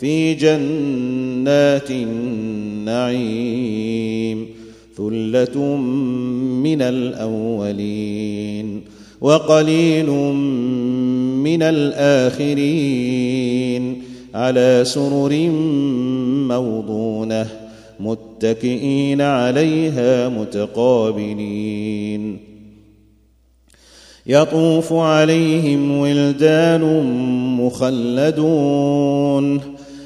في جنات النعيم ثلة من الأولين وقليل من الآخرين على سرر موضونة متكئين عليها متقابلين. يطوف عليهم ولدان مخلدون.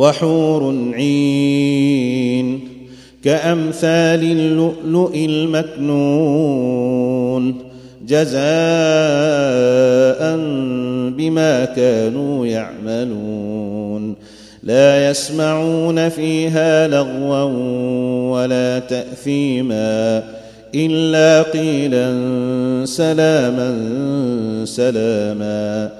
وحور عين كأمثال اللؤلؤ المكنون جزاء بما كانوا يعملون لا يسمعون فيها لغوا ولا تأثيما إلا قيلا سلاما سلاما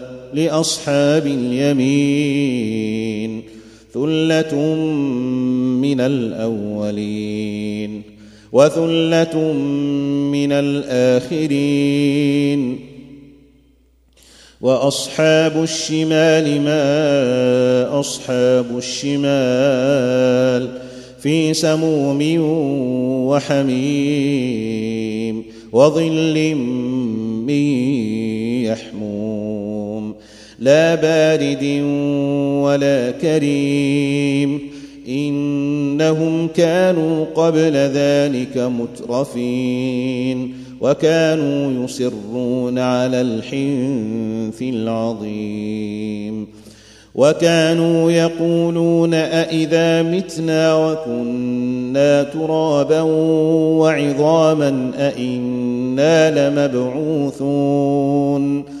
لأصحاب اليمين ثلة من الأولين وثلة من الآخرين وأصحاب الشمال ما أصحاب الشمال في سموم وحميم وظل من يحموم لا بارد ولا كريم. إنهم كانوا قبل ذلك مترفين وكانوا يصرون على الحنث العظيم. وكانوا يقولون أإذا متنا وكنا ترابا وعظاما أإنا لمبعوثون.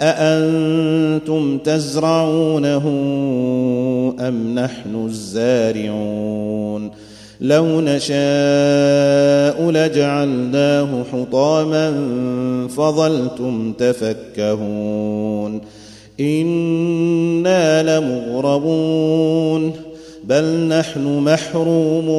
أأنتم تزرعونه أم نحن الزارعون؟ لو نشاء لجعلناه حطاما فظلتم تفكهون. إنا لمغربون بل نحن محرومون.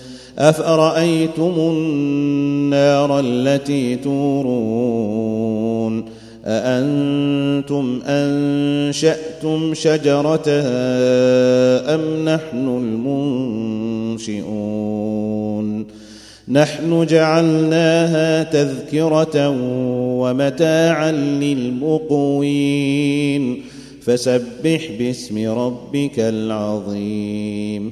أفرأيتم النار التي تورون؟ أأنتم أنشأتم شجرتها أم نحن المنشئون؟ نحن جعلناها تذكرة ومتاعا للمقوين. فسبح باسم ربك العظيم.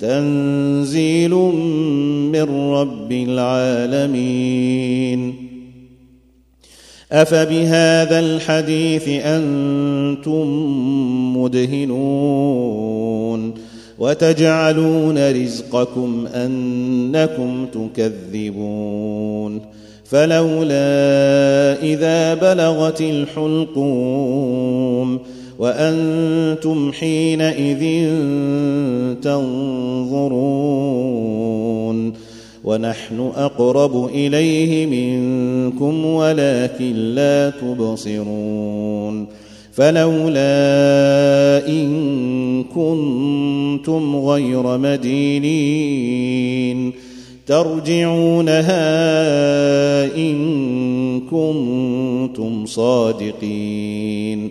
تنزيل من رب العالمين. أفبهذا الحديث أنتم مدهنون وتجعلون رزقكم أنكم تكذبون. فلولا إذا بلغت الحلقوم وأنتم حينئذ تنظرون ونحن أقرب إليه منكم ولكن لا تبصرون فلولا إن كنتم غير مدينين ترجعونها إن كنتم صادقين